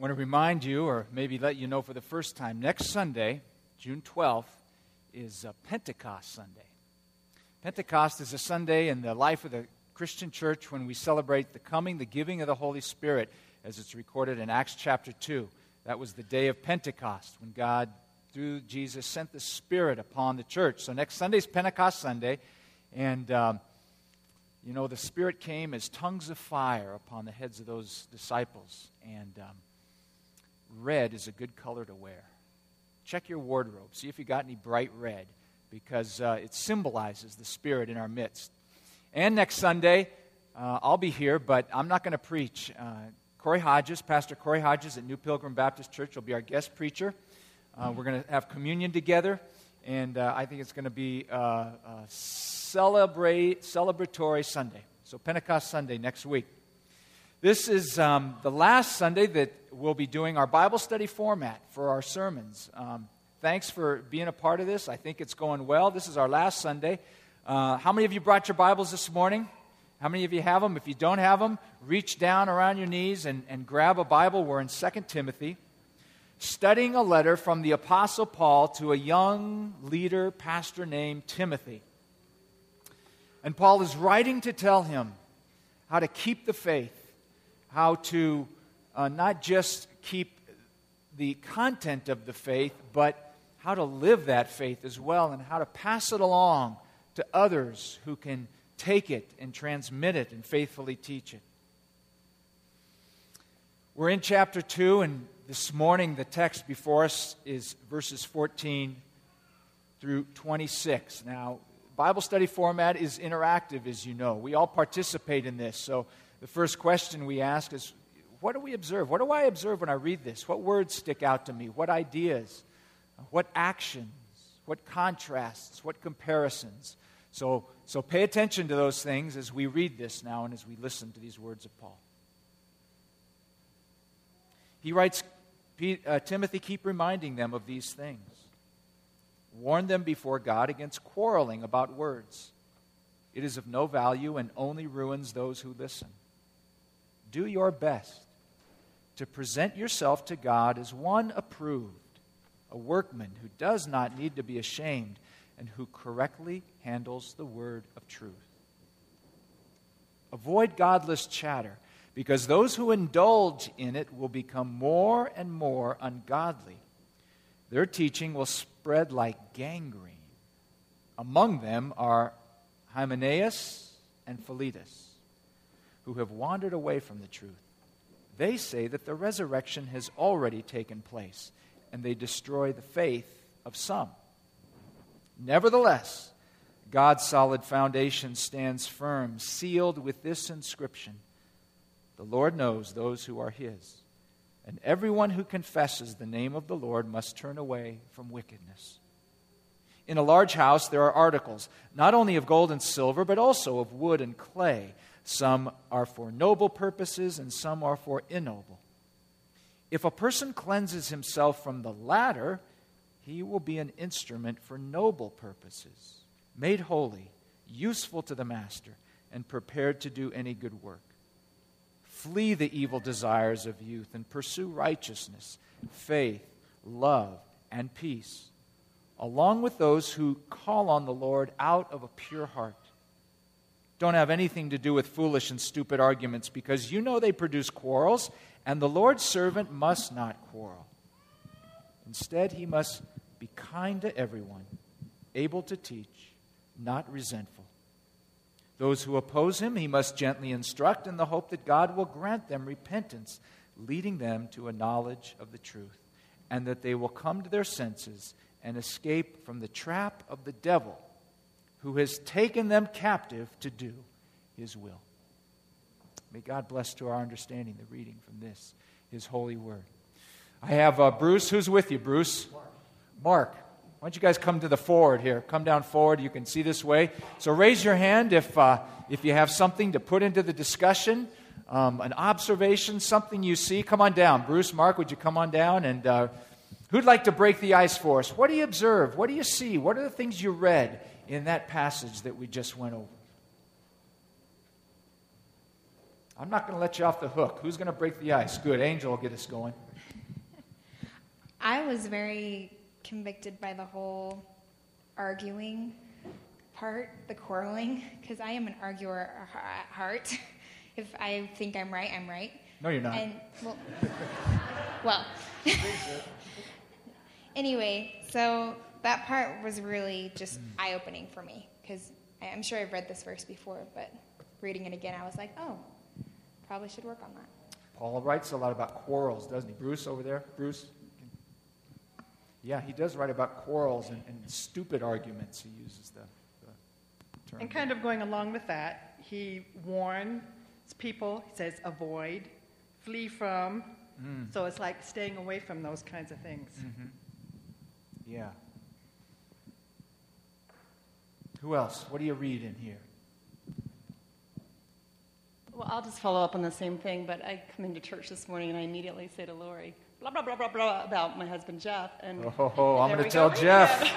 want to remind you, or maybe let you know for the first time, next Sunday, June 12th, is uh, Pentecost Sunday. Pentecost is a Sunday in the life of the Christian church when we celebrate the coming, the giving of the Holy Spirit, as it's recorded in Acts chapter 2. That was the day of Pentecost when God, through Jesus, sent the Spirit upon the church. So next Sunday is Pentecost Sunday, and um, you know, the Spirit came as tongues of fire upon the heads of those disciples, and um, red is a good color to wear. Check your wardrobe. See if you got any bright red because uh, it symbolizes the Spirit in our midst. And next Sunday, uh, I'll be here, but I'm not going to preach. Uh, Corey Hodges, Pastor Corey Hodges at New Pilgrim Baptist Church, will be our guest preacher. Uh, we're going to have communion together, and uh, I think it's going to be uh, a celebrate, celebratory Sunday. So, Pentecost Sunday next week. This is um, the last Sunday that we'll be doing our Bible study format for our sermons. Um, thanks for being a part of this. I think it's going well. This is our last Sunday. Uh, how many of you brought your Bibles this morning? How many of you have them? If you don't have them, reach down around your knees and, and grab a Bible. We're in 2 Timothy, studying a letter from the Apostle Paul to a young leader, pastor named Timothy. And Paul is writing to tell him how to keep the faith how to uh, not just keep the content of the faith, but how to live that faith as well and how to pass it along to others who can take it and transmit it and faithfully teach it. We're in chapter 2, and this morning the text before us is verses 14 through 26. Now, Bible study format is interactive, as you know. We all participate in this, so the first question we ask is what do we observe? What do I observe when I read this? What words stick out to me? What ideas? What actions? What contrasts? What comparisons? So, so pay attention to those things as we read this now and as we listen to these words of Paul. He writes, uh, Timothy, keep reminding them of these things. Warn them before God against quarreling about words. It is of no value and only ruins those who listen do your best to present yourself to God as one approved, a workman who does not need to be ashamed and who correctly handles the word of truth. Avoid godless chatter, because those who indulge in it will become more and more ungodly. Their teaching will spread like gangrene. Among them are Hymenaeus and Philetus who have wandered away from the truth. They say that the resurrection has already taken place, and they destroy the faith of some. Nevertheless, God's solid foundation stands firm, sealed with this inscription The Lord knows those who are his, and everyone who confesses the name of the Lord must turn away from wickedness. In a large house, there are articles, not only of gold and silver, but also of wood and clay some are for noble purposes, and some are for ignoble. If a person cleanses himself from the latter, he will be an instrument for noble purposes, made holy, useful to the master, and prepared to do any good work. Flee the evil desires of youth and pursue righteousness, faith, love, and peace, along with those who call on the Lord out of a pure heart don't have anything to do with foolish and stupid arguments because you know they produce quarrels, and the Lord's servant must not quarrel. Instead, he must be kind to everyone, able to teach, not resentful. Those who oppose him, he must gently instruct in the hope that God will grant them repentance, leading them to a knowledge of the truth, and that they will come to their senses and escape from the trap of the devil who has taken them captive to do his will. May God bless to our understanding the reading from this, his holy word. I have uh, Bruce. Who's with you, Bruce? Mark. Mark. Why don't you guys come to the forward here? Come down forward. You can see this way. So raise your hand if, uh, if you have something to put into the discussion, um, an observation, something you see. Come on down. Bruce, Mark, would you come on down? And uh, who'd like to break the ice for us? What do you observe? What do you see? What are the things you read? In that passage that we just went over. I'm not going to let you off the hook. Who's going to break the ice? Good. Angel will get us going. I was very convicted by the whole arguing part, the quarreling, because I am an arguer at heart. if I think I'm right, I'm right. No, you're not. And well, well. anyway, so that part was really just eye opening for me because I'm sure I've read this verse before, but reading it again, I was like, oh, probably should work on that. Paul writes a lot about quarrels, doesn't he? Bruce over there? Bruce? Yeah, he does write about quarrels and, and stupid arguments. He uses the, the term. And kind of going along with that, he warns people, he says, avoid, flee from. Mm. So it's like staying away from those kinds of things. Mm-hmm. Yeah. Who else? What do you read in here? Well, I'll just follow up on the same thing, but I come into church this morning and I immediately say to Lori, blah, blah, blah, blah, blah, about my husband Jeff. And oh, ho, ho, I'm going to tell go. Jeff.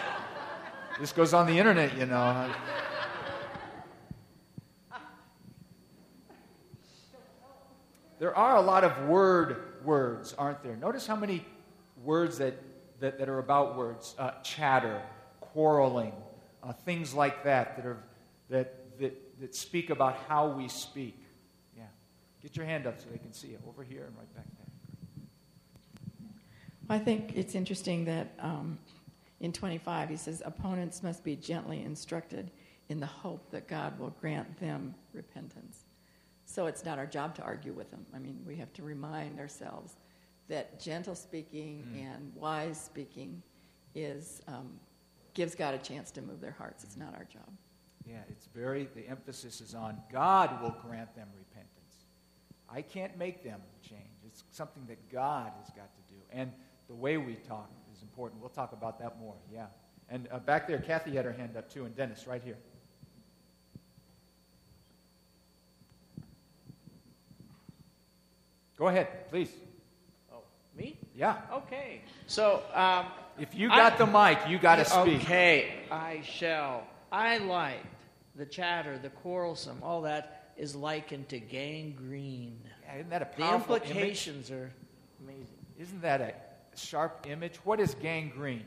this goes on the internet, you know. there are a lot of word words, aren't there? Notice how many words that, that, that are about words uh, chatter, quarreling, uh, things like that that, are, that, that, that speak about how we speak. Yeah. Get your hand up so they can see it. Over here and right back there. I think it's interesting that um, in 25 he says, opponents must be gently instructed in the hope that God will grant them repentance. So it's not our job to argue with them. I mean, we have to remind ourselves that gentle speaking mm. and wise speaking is um, gives God a chance to move their hearts. It's not our job. Yeah, it's very, the emphasis is on God will grant them repentance. I can't make them change. It's something that God has got to do. And the way we talk is important. We'll talk about that more, yeah. And uh, back there, Kathy had her hand up too, and Dennis, right here. Go ahead, please. Oh, me? Yeah. Okay. So, um, if you got I, the mic, you got to speak. Okay, I shall. I liked the chatter, the quarrelsome, all that is likened to gangrene. Yeah, isn't that a powerful The implications image? are amazing. Isn't that a sharp image? What is gangrene?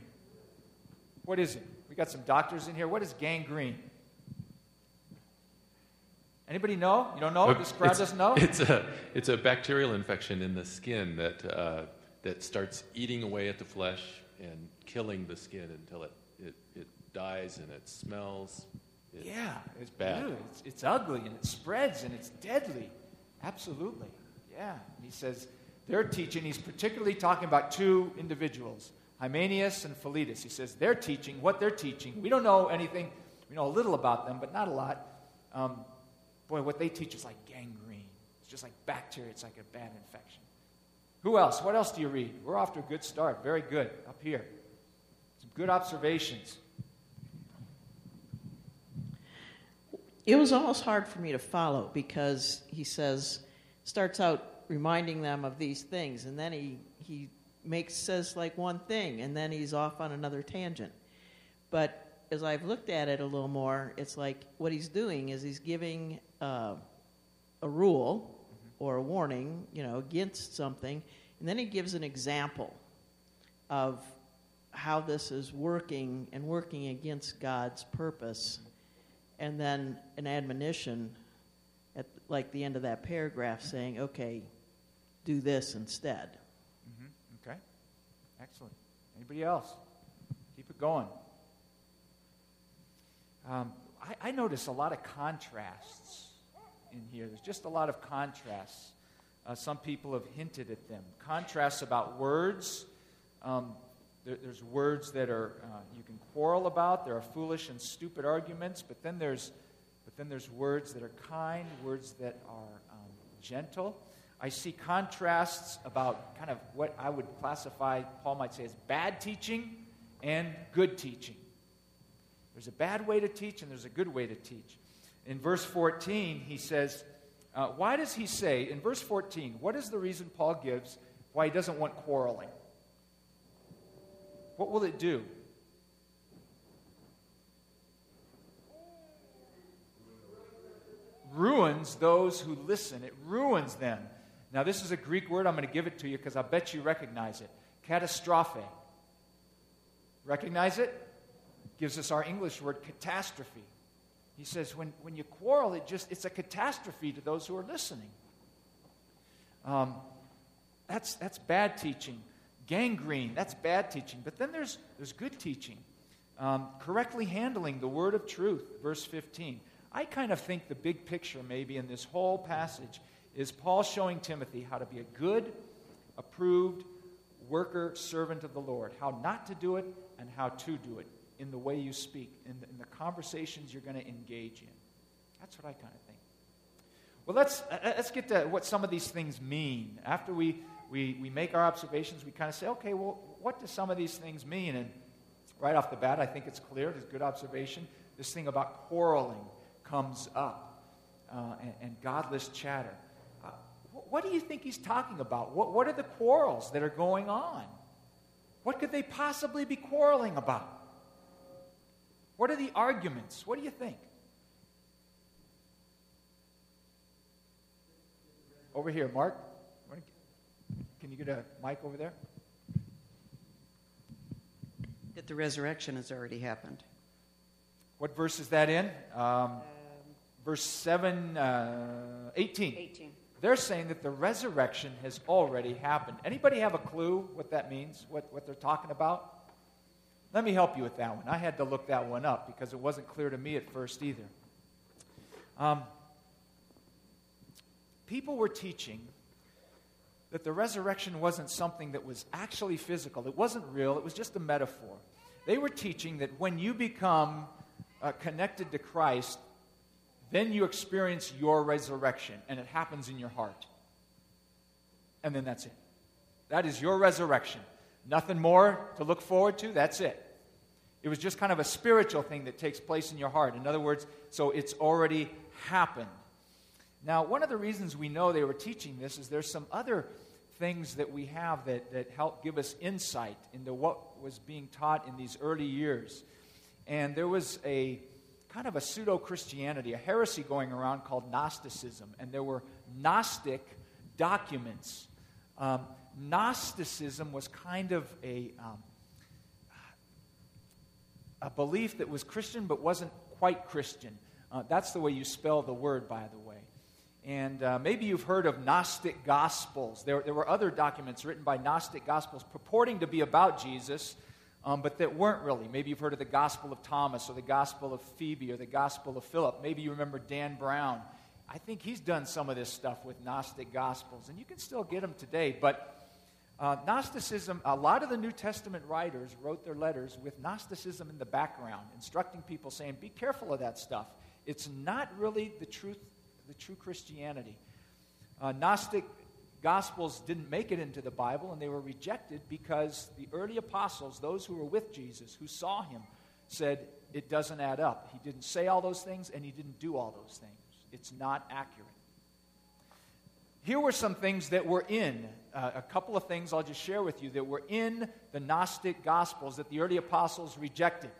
What is it? We got some doctors in here. What is gangrene? Anybody know? You don't know? This crowd doesn't know? It's a, it's a bacterial infection in the skin that, uh, that starts eating away at the flesh and killing the skin until it, it, it dies and it smells yeah, it's bad. It's, it's, ugly and it spreads and it's deadly. Absolutely. Yeah. he says they're teaching, he's particularly talking about two individuals, Hymenaeus and Philetus. He says they're teaching what they're teaching. We don't know anything, we know a little about them, but not a lot. Um, boy, what they teach is like gangrene. It's just like bacteria, it's like a bad infection. Who else? What else do you read? We're off to a good start. Very good. Up here. Some good observations. it was almost hard for me to follow because he says, starts out reminding them of these things, and then he, he makes says like one thing, and then he's off on another tangent. But as I've looked at it a little more, it's like what he's doing is he's giving uh, a rule or a warning, you know, against something, and then he gives an example of how this is working and working against God's purpose and then an admonition at like the end of that paragraph saying, okay, do this instead. Mm-hmm. Okay, excellent. Anybody else? Keep it going. Um, I, I notice a lot of contrasts in here. There's just a lot of contrasts. Uh, some people have hinted at them. Contrasts about words. Um, there, there's words that are uh, you can quarrel about. There are foolish and stupid arguments, but then there's but then there's words that are kind, words that are um, gentle. I see contrasts about kind of what I would classify, Paul might say, as bad teaching and good teaching. There's a bad way to teach and there's a good way to teach. In verse 14, he says, uh, Why does he say, in verse 14, what is the reason Paul gives why he doesn't want quarreling? What will it do? Ruins those who listen. It ruins them. Now, this is a Greek word. I'm going to give it to you because I bet you recognize it. catastrophe. Recognize it? Gives us our English word catastrophe. He says when, when you quarrel, it just, it's a catastrophe to those who are listening. Um, that's, that's bad teaching. Gangrene, that's bad teaching. But then there's, there's good teaching. Um, correctly handling the word of truth, verse 15. I kind of think the big picture, maybe, in this whole passage is Paul showing Timothy how to be a good, approved worker, servant of the Lord, how not to do it and how to do it in the way you speak, in the, in the conversations you're going to engage in. That's what I kind of think. Well, let's, uh, uh, let's get to what some of these things mean. After we, we, we make our observations, we kind of say, okay, well, what do some of these things mean? And right off the bat, I think it's clear, it's a good observation. This thing about quarreling comes up uh, and, and, godless chatter. Uh, what do you think he's talking about? What, what are the quarrels that are going on? What could they possibly be quarreling about? What are the arguments? What do you think? Over here, Mark. Can you get a mic over there? That the resurrection has already happened. What verse is that in? Um, um, verse 7, uh, 18. 18. They're saying that the resurrection has already happened. Anybody have a clue what that means? What, what they're talking about? Let me help you with that one. I had to look that one up because it wasn't clear to me at first either. Um, people were teaching that the resurrection wasn't something that was actually physical, it wasn't real, it was just a metaphor. They were teaching that when you become uh, connected to Christ, then you experience your resurrection, and it happens in your heart. And then that's it. That is your resurrection. Nothing more to look forward to. That's it. It was just kind of a spiritual thing that takes place in your heart. In other words, so it's already happened. Now, one of the reasons we know they were teaching this is there's some other things that we have that, that help give us insight into what was being taught in these early years. And there was a kind of a pseudo Christianity, a heresy going around called Gnosticism. And there were Gnostic documents. Um, Gnosticism was kind of a, um, a belief that was Christian but wasn't quite Christian. Uh, that's the way you spell the word, by the way. And uh, maybe you've heard of Gnostic Gospels. There, there were other documents written by Gnostic Gospels purporting to be about Jesus, um, but that weren't really. Maybe you've heard of the Gospel of Thomas or the Gospel of Phoebe or the Gospel of Philip. Maybe you remember Dan Brown. I think he's done some of this stuff with Gnostic Gospels, and you can still get them today. But uh, Gnosticism, a lot of the New Testament writers wrote their letters with Gnosticism in the background, instructing people, saying, be careful of that stuff. It's not really the truth, the true Christianity. Uh, Gnostic Gospels didn't make it into the Bible, and they were rejected because the early apostles, those who were with Jesus, who saw him, said, it doesn't add up. He didn't say all those things, and he didn't do all those things. It's not accurate. Here were some things that were in, uh, a couple of things I'll just share with you that were in the Gnostic Gospels that the early apostles rejected.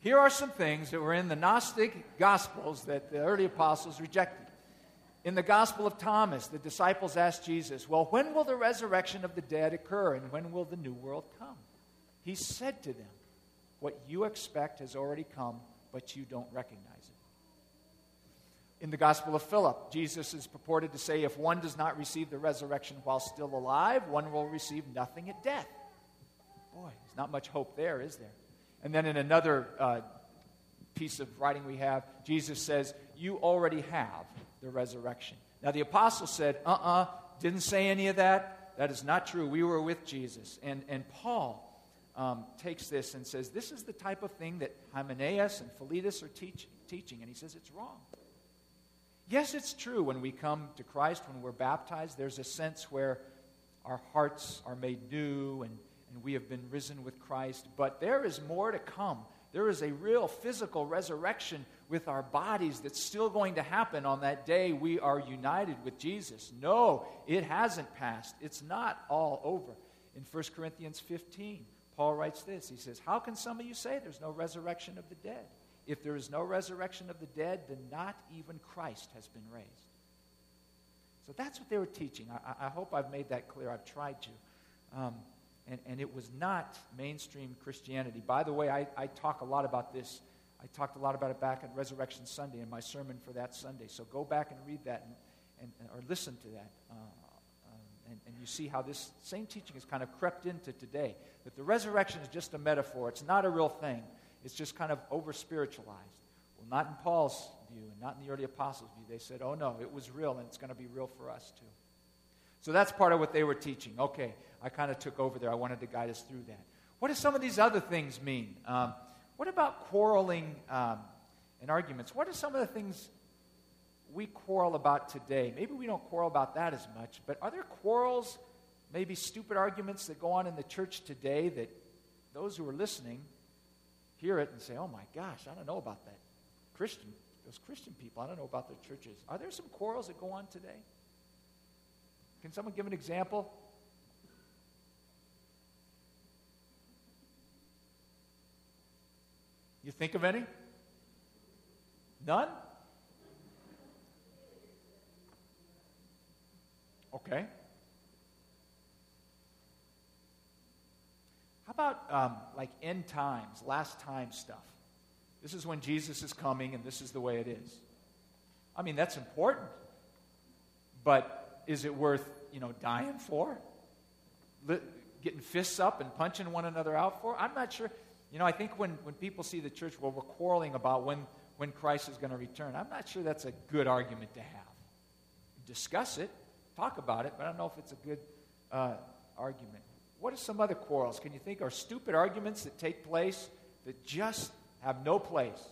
Here are some things that were in the Gnostic Gospels that the early apostles rejected. In the Gospel of Thomas, the disciples asked Jesus, Well, when will the resurrection of the dead occur and when will the new world come? He said to them, What you expect has already come, but you don't recognize it. In the Gospel of Philip, Jesus is purported to say, if one does not receive the resurrection while still alive, one will receive nothing at death. Boy, there's not much hope there, is there? And then in another uh, piece of writing we have, Jesus says, You already have the resurrection. Now, the apostle said, Uh uh-uh, uh, did not say any of that. That is not true. We were with Jesus. And, and Paul um, takes this and says, This is the type of thing that Hymenaeus and Philetus are teach, teaching. And he says, It's wrong. Yes, it's true when we come to Christ, when we're baptized, there's a sense where our hearts are made new and, and we have been risen with Christ. But there is more to come. There is a real physical resurrection with our bodies that's still going to happen on that day we are united with Jesus. No, it hasn't passed. It's not all over. In 1 Corinthians 15, Paul writes this He says, How can some of you say there's no resurrection of the dead? If there is no resurrection of the dead, then not even Christ has been raised. So that's what they were teaching. I, I hope I've made that clear. I've tried to. Um, and, and it was not mainstream Christianity. By the way, I, I talk a lot about this. I talked a lot about it back on Resurrection Sunday in my sermon for that Sunday. So go back and read that and, and or listen to that. Uh, um, and, and you see how this same teaching has kind of crept into today. That the resurrection is just a metaphor, it's not a real thing, it's just kind of over spiritualized. Well, not in Paul's view and not in the early apostles' view. They said, oh no, it was real and it's going to be real for us too. So that's part of what they were teaching. Okay, I kind of took over there. I wanted to guide us through that. What do some of these other things mean? Um, what about quarreling um, and arguments? What are some of the things we quarrel about today? Maybe we don't quarrel about that as much, but are there quarrels, maybe stupid arguments that go on in the church today that those who are listening hear it and say, oh my gosh, I don't know about that. Christian, those Christian people, I don't know about their churches. Are there some quarrels that go on today? Can someone give an example? You think of any? None? Okay. How about um, like end times, last time stuff? This is when Jesus is coming and this is the way it is. I mean, that's important. But is it worth, you know, dying for? Getting fists up and punching one another out for? I'm not sure. You know, I think when, when people see the church, well, we're quarreling about when, when Christ is going to return, I'm not sure that's a good argument to have. Discuss it, talk about it, but I don't know if it's a good uh, argument. What are some other quarrels? Can you think are stupid arguments that take place that just have no place?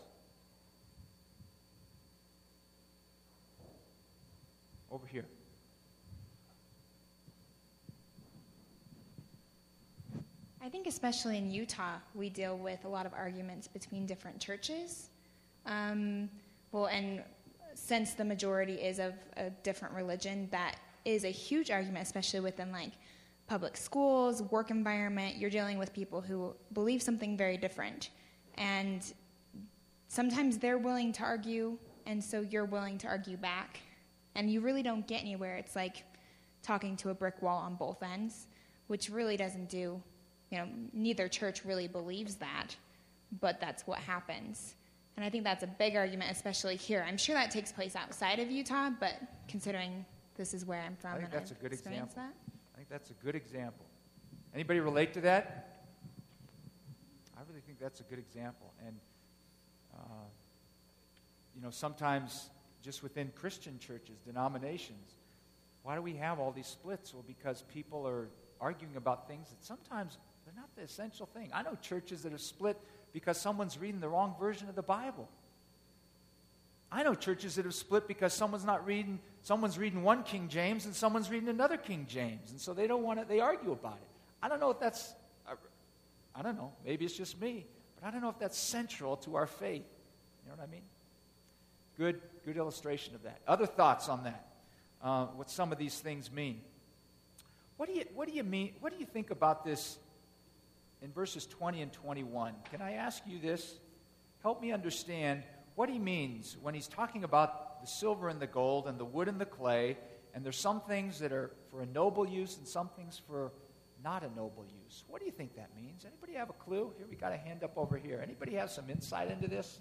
Over here. I think, especially in Utah, we deal with a lot of arguments between different churches. Um, well, and since the majority is of a different religion, that is a huge argument, especially within like public schools, work environment. You're dealing with people who believe something very different. And sometimes they're willing to argue, and so you're willing to argue back. And you really don't get anywhere. It's like talking to a brick wall on both ends, which really doesn't do you know, neither church really believes that, but that's what happens. And I think that's a big argument, especially here. I'm sure that takes place outside of Utah, but considering this is where I'm from, I think that's I've a good example. That. Think that's a good example. Anybody relate to that? I really think that's a good example. And, uh, you know, sometimes just within Christian churches, denominations, why do we have all these splits? Well, because people are arguing about things that sometimes they're not the essential thing. I know churches that are split because someone's reading the wrong version of the Bible. I know churches that have split because someone's not reading, someone's reading one King James and someone's reading another King James. And so they don't want it, they argue about it. I don't know if that's, I don't know, maybe it's just me, but I don't know if that's central to our faith. You know what I mean? Good, good illustration of that. Other thoughts on that? Uh, what some of these things mean. What do you, what do you mean? What do you think about this in verses 20 and 21. Can I ask you this? Help me understand what he means when he's talking about the silver and the gold and the wood and the clay, and there's some things that are for a noble use and some things for not a noble use. What do you think that means? Anybody have a clue? Here, we got a hand up over here. Anybody have some insight into this?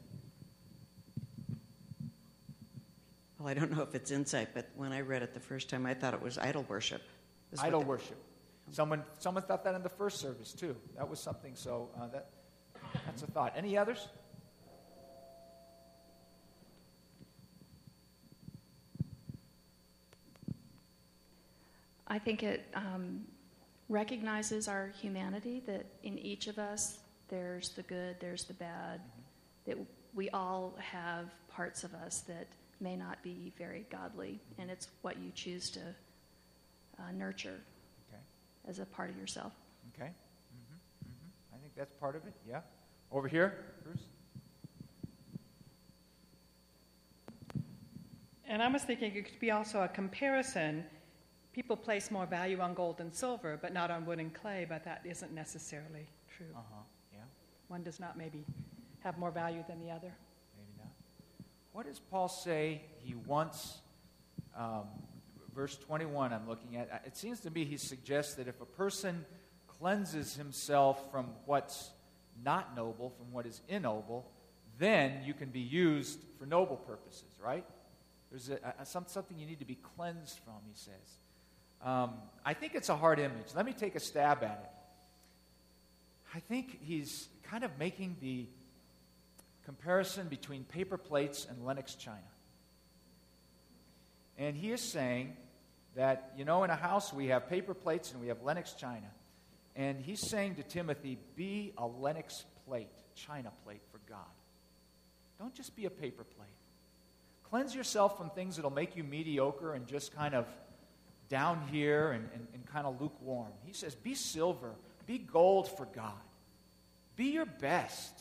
Well, I don't know if it's insight, but when I read it the first time, I thought it was idol worship. Idol worship. Someone, someone thought that in the first service too. That was something. So uh, that, that's a thought. Any others? I think it um, recognizes our humanity that in each of us there's the good, there's the bad, mm-hmm. that we all have parts of us that may not be very godly, and it's what you choose to uh, nurture as a part of yourself. Okay. Mm-hmm. Mm-hmm. I think that's part of it. Yeah. Over here, Bruce. And I was thinking it could be also a comparison. People place more value on gold and silver, but not on wood and clay, but that isn't necessarily true. Uh-huh. Yeah. One does not maybe have more value than the other. Maybe not. What does Paul say he wants um, verse 21 I'm looking at, it seems to me he suggests that if a person cleanses himself from what's not noble, from what is ignoble, then you can be used for noble purposes, right? There's a, a, some, something you need to be cleansed from, he says. Um, I think it's a hard image. Let me take a stab at it. I think he's kind of making the comparison between paper plates and Lenox china. And he is saying that, you know, in a house we have paper plates and we have Lenox china. And he's saying to Timothy, be a Lenox plate, china plate for God. Don't just be a paper plate. Cleanse yourself from things that'll make you mediocre and just kind of down here and, and, and kind of lukewarm. He says, be silver, be gold for God. Be your best.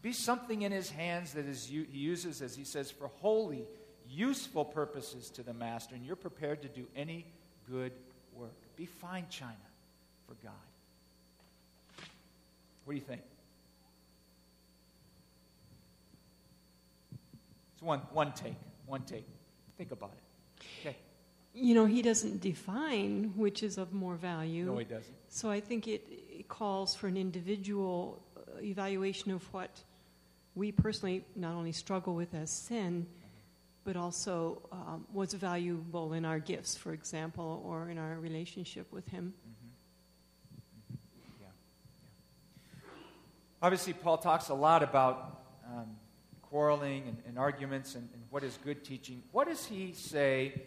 Be something in his hands that is, he uses, as he says, for holy, useful purposes to the master, and you're prepared to do any good work. Be fine china for God. What do you think? It's one, one take. One take. Think about it. You know, he doesn't define which is of more value. No, he doesn't. So I think it, it calls for an individual uh, evaluation of what we personally not only struggle with as sin, but also um, what's valuable in our gifts, for example, or in our relationship with Him. Mm-hmm. Mm-hmm. Yeah. yeah. Obviously, Paul talks a lot about um, quarreling and, and arguments and, and, what is good teaching. What does he say,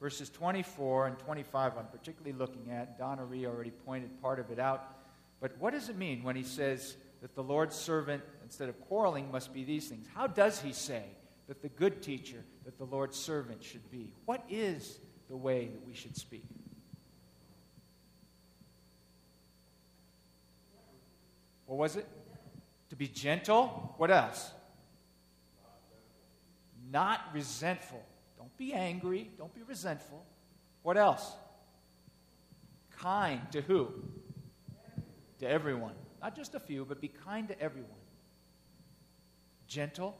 verses 24 and 25, I'm particularly looking at? Donna Ree already pointed part of it out. But what does it mean when he says that the Lord's servant, instead of quarreling, must be these things? How does he say that the good teacher, that the Lord's servant should be? What is the way that we should speak? What was it? To be gentle. What else? not resentful. Be angry. Don't be resentful. What else? Kind to who? To everyone. Not just a few, but be kind to everyone. Gentle,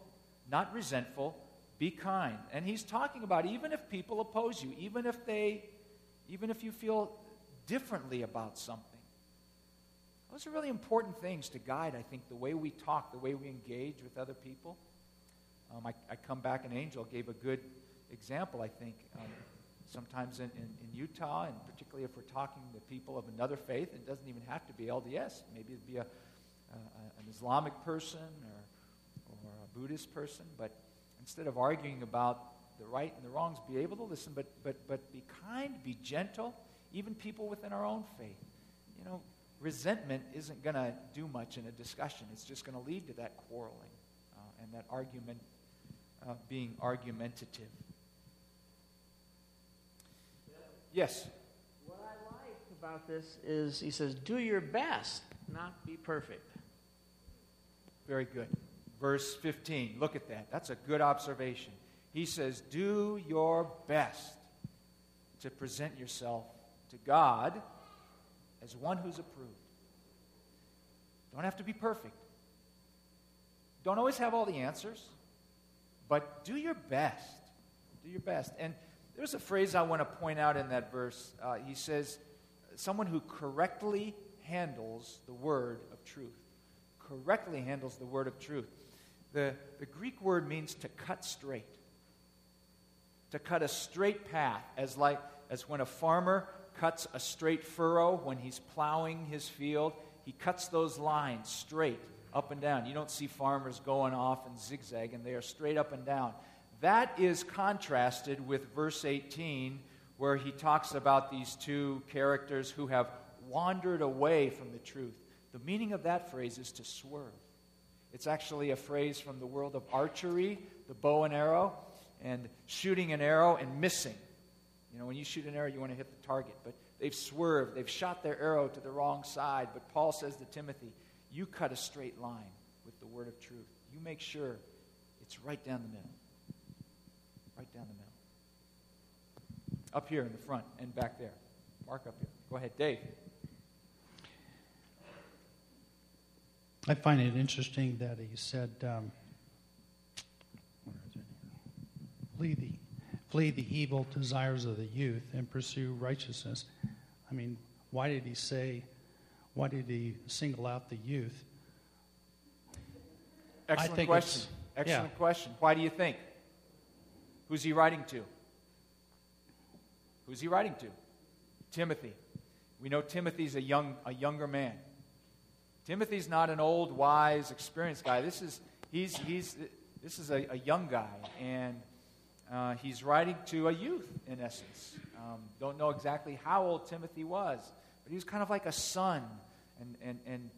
not resentful, be kind. And he's talking about even if people oppose you, even if they even if you feel differently about something. Those are really important things to guide, I think, the way we talk, the way we engage with other people. Um, I, I, come back, an Angel gave a good example, I think. Um, sometimes in, in, in, Utah, and particularly if we're talking to people of another faith, it doesn't even have to be LDS. Maybe it'd be a, an Islamic person or, or a Buddhist person. But instead of arguing about the right and the wrongs, be able to listen, but, but, but be kind, be gentle, even people within our own faith. You know, resentment isn't going to do much in a discussion, it's just going to lead to that quarreling uh, and that argument uh, being argumentative. Yes? What I like about this is he says, do your best, not be perfect. Very good. Verse 15, look at that. That's a good observation. He says, do your best to present yourself to God as one who's approved. Don't have to be perfect. Don't always have all the answers. But do your best. Do your best. And there's a phrase I want to point out in that verse. Uh, he says, someone who correctly handles the word of truth. Correctly handles the word of truth. The, the Greek word means to cut straight. To cut a straight path, as like as when a farmer cuts a straight furrow when he's plowing his field, he cuts those lines straight up and down. You don't see farmers going off and zigzagging, they are straight up and down. That is contrasted with verse 18, where he talks about these two characters who have wandered away from the truth. The meaning of that phrase is to swerve. It's actually a phrase from the world of archery, the bow and arrow, and shooting an arrow and missing. You know, when you shoot an arrow, you want to hit the target, but they've swerved. They've shot their arrow to the wrong side. But Paul says to Timothy, you cut a straight line with the word of truth. You make sure it's right down the middle. Right down the middle. Up here in the front and back there. Mark up here. Go ahead, Dave. I find it interesting that he said, um, is it? flee the evil desires of the youth and pursue righteousness. I mean, why did he say, why did he single out the youth? Excellent question. Excellent yeah. question. Why do you think? Who's he writing to? Who's he writing to? Timothy. We know Timothy's a young a younger man. Timothy's not an old, wise, experienced guy. This is he's he's this is a, a young guy, and uh, he's writing to a youth in essence. Um, don't know exactly how old Timothy was, but he was kind of like a son, and and and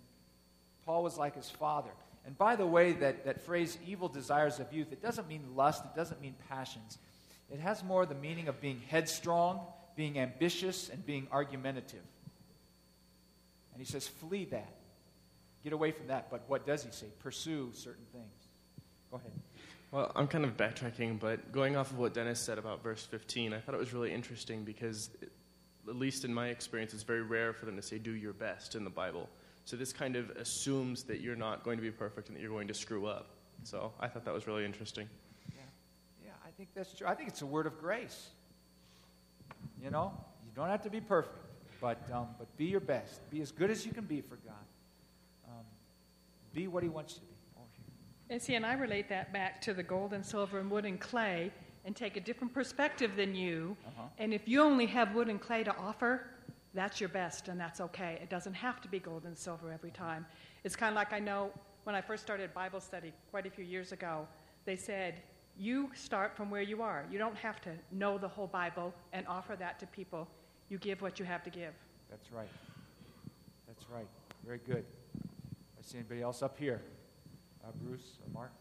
Paul was like his father. And by the way, that, that phrase, evil desires of youth, it doesn't mean lust, it doesn't mean passions. It has more the meaning of being headstrong, being ambitious, and being argumentative. And he says, flee that. Get away from that. But what does he say? Pursue certain things. Go ahead. Well, I'm kind of backtracking, but going off of what Dennis said about verse 15, I thought it was really interesting because, it, at least in my experience, it's very rare for them to say, do your best in the Bible. So this kind of assumes that you're not going to be perfect and that you're going to screw up. So I thought that was really interesting. Yeah, yeah I think that's true. I think it's a word of grace. You know, you don't have to be perfect, but, um, but be your best. Be as good as you can be for God. Um, be what He wants you to be. And see, and I relate that back to the gold and silver and wood and clay and take a different perspective than you. Uh-huh. And if you only have wood and clay to offer, that's your best, and that's okay. It doesn't have to be gold and silver every time. It's kind of like I know when I first started Bible study quite a few years ago, they said, You start from where you are. You don't have to know the whole Bible and offer that to people. You give what you have to give. That's right. That's right. Very good. I see anybody else up here? Uh, Bruce or Mark?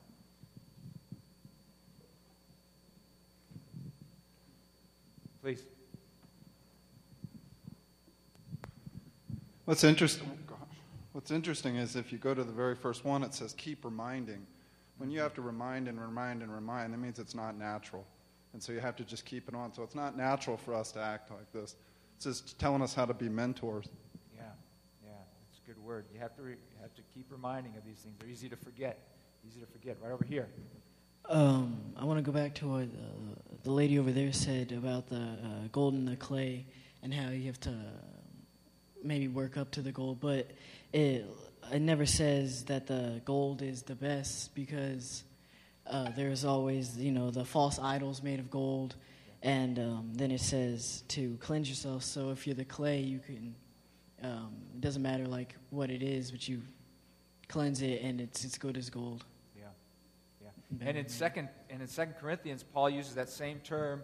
Please. What's interesting, what's interesting is if you go to the very first one, it says keep reminding. When you have to remind and remind and remind, that means it's not natural. And so you have to just keep it on. So it's not natural for us to act like this. It's just telling us how to be mentors. Yeah, yeah, it's a good word. You have to, re- you have to keep reminding of these things. They're easy to forget. Easy to forget. Right over here. Um, I want to go back to what uh, the lady over there said about the uh, gold and the clay and how you have to maybe work up to the goal, but it it never says that the gold is the best because uh, there's always you know the false idols made of gold, and um, then it says to cleanse yourself. So if you're the clay, you can. Um, it doesn't matter like what it is, but you cleanse it, and it's it's good as gold. Yeah, yeah. And in second and in Second Corinthians, Paul uses that same term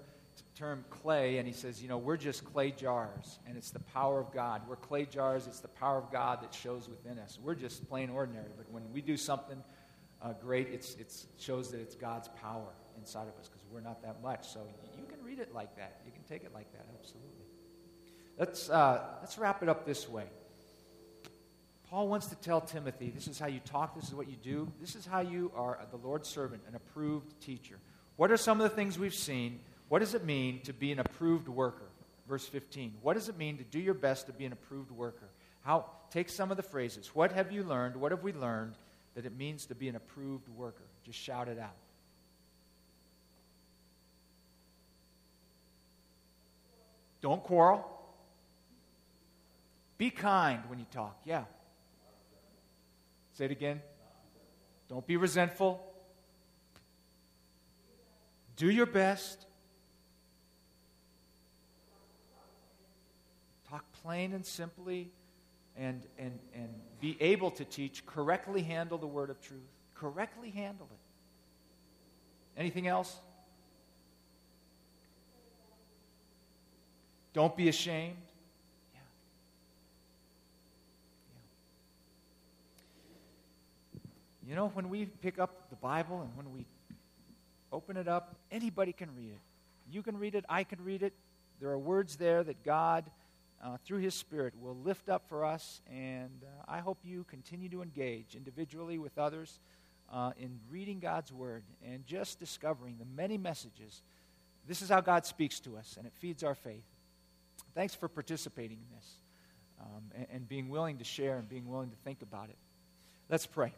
term clay, and he says, you know, we're just clay jars, and it's the power of God. We're clay jars, it's the power of God that shows within us. We're just plain ordinary, but when we do something uh, great, it's, it shows that it's God's power inside of us because we're not that much. So you can read it like that. You can take it like that, absolutely. Let's, uh, let's wrap it up this way. Paul wants to tell Timothy this is how you talk, this is what you do, this is how you are the Lord's servant, an approved teacher. What are some of the things we've seen? What does it mean to be an approved worker? Verse 15. What does it mean to do your best to be an approved worker? How, take some of the phrases. What have you learned? What have we learned that it means to be an approved worker? Just shout it out. Don't quarrel. Be kind when you talk. Yeah. Say it again. Don't be resentful. Do your best. Plain and simply and, and, and be able to teach, correctly handle the word of truth, correctly handle it. Anything else? Don't be ashamed. Yeah. yeah. You know, when we pick up the Bible and when we open it up, anybody can read it. You can read it, I can read it. There are words there that God uh, through His Spirit, will lift up for us. And uh, I hope you continue to engage individually with others uh, in reading God's Word and just discovering the many messages. This is how God speaks to us, and it feeds our faith. Thanks for participating in this um, and, and being willing to share and being willing to think about it. Let's pray.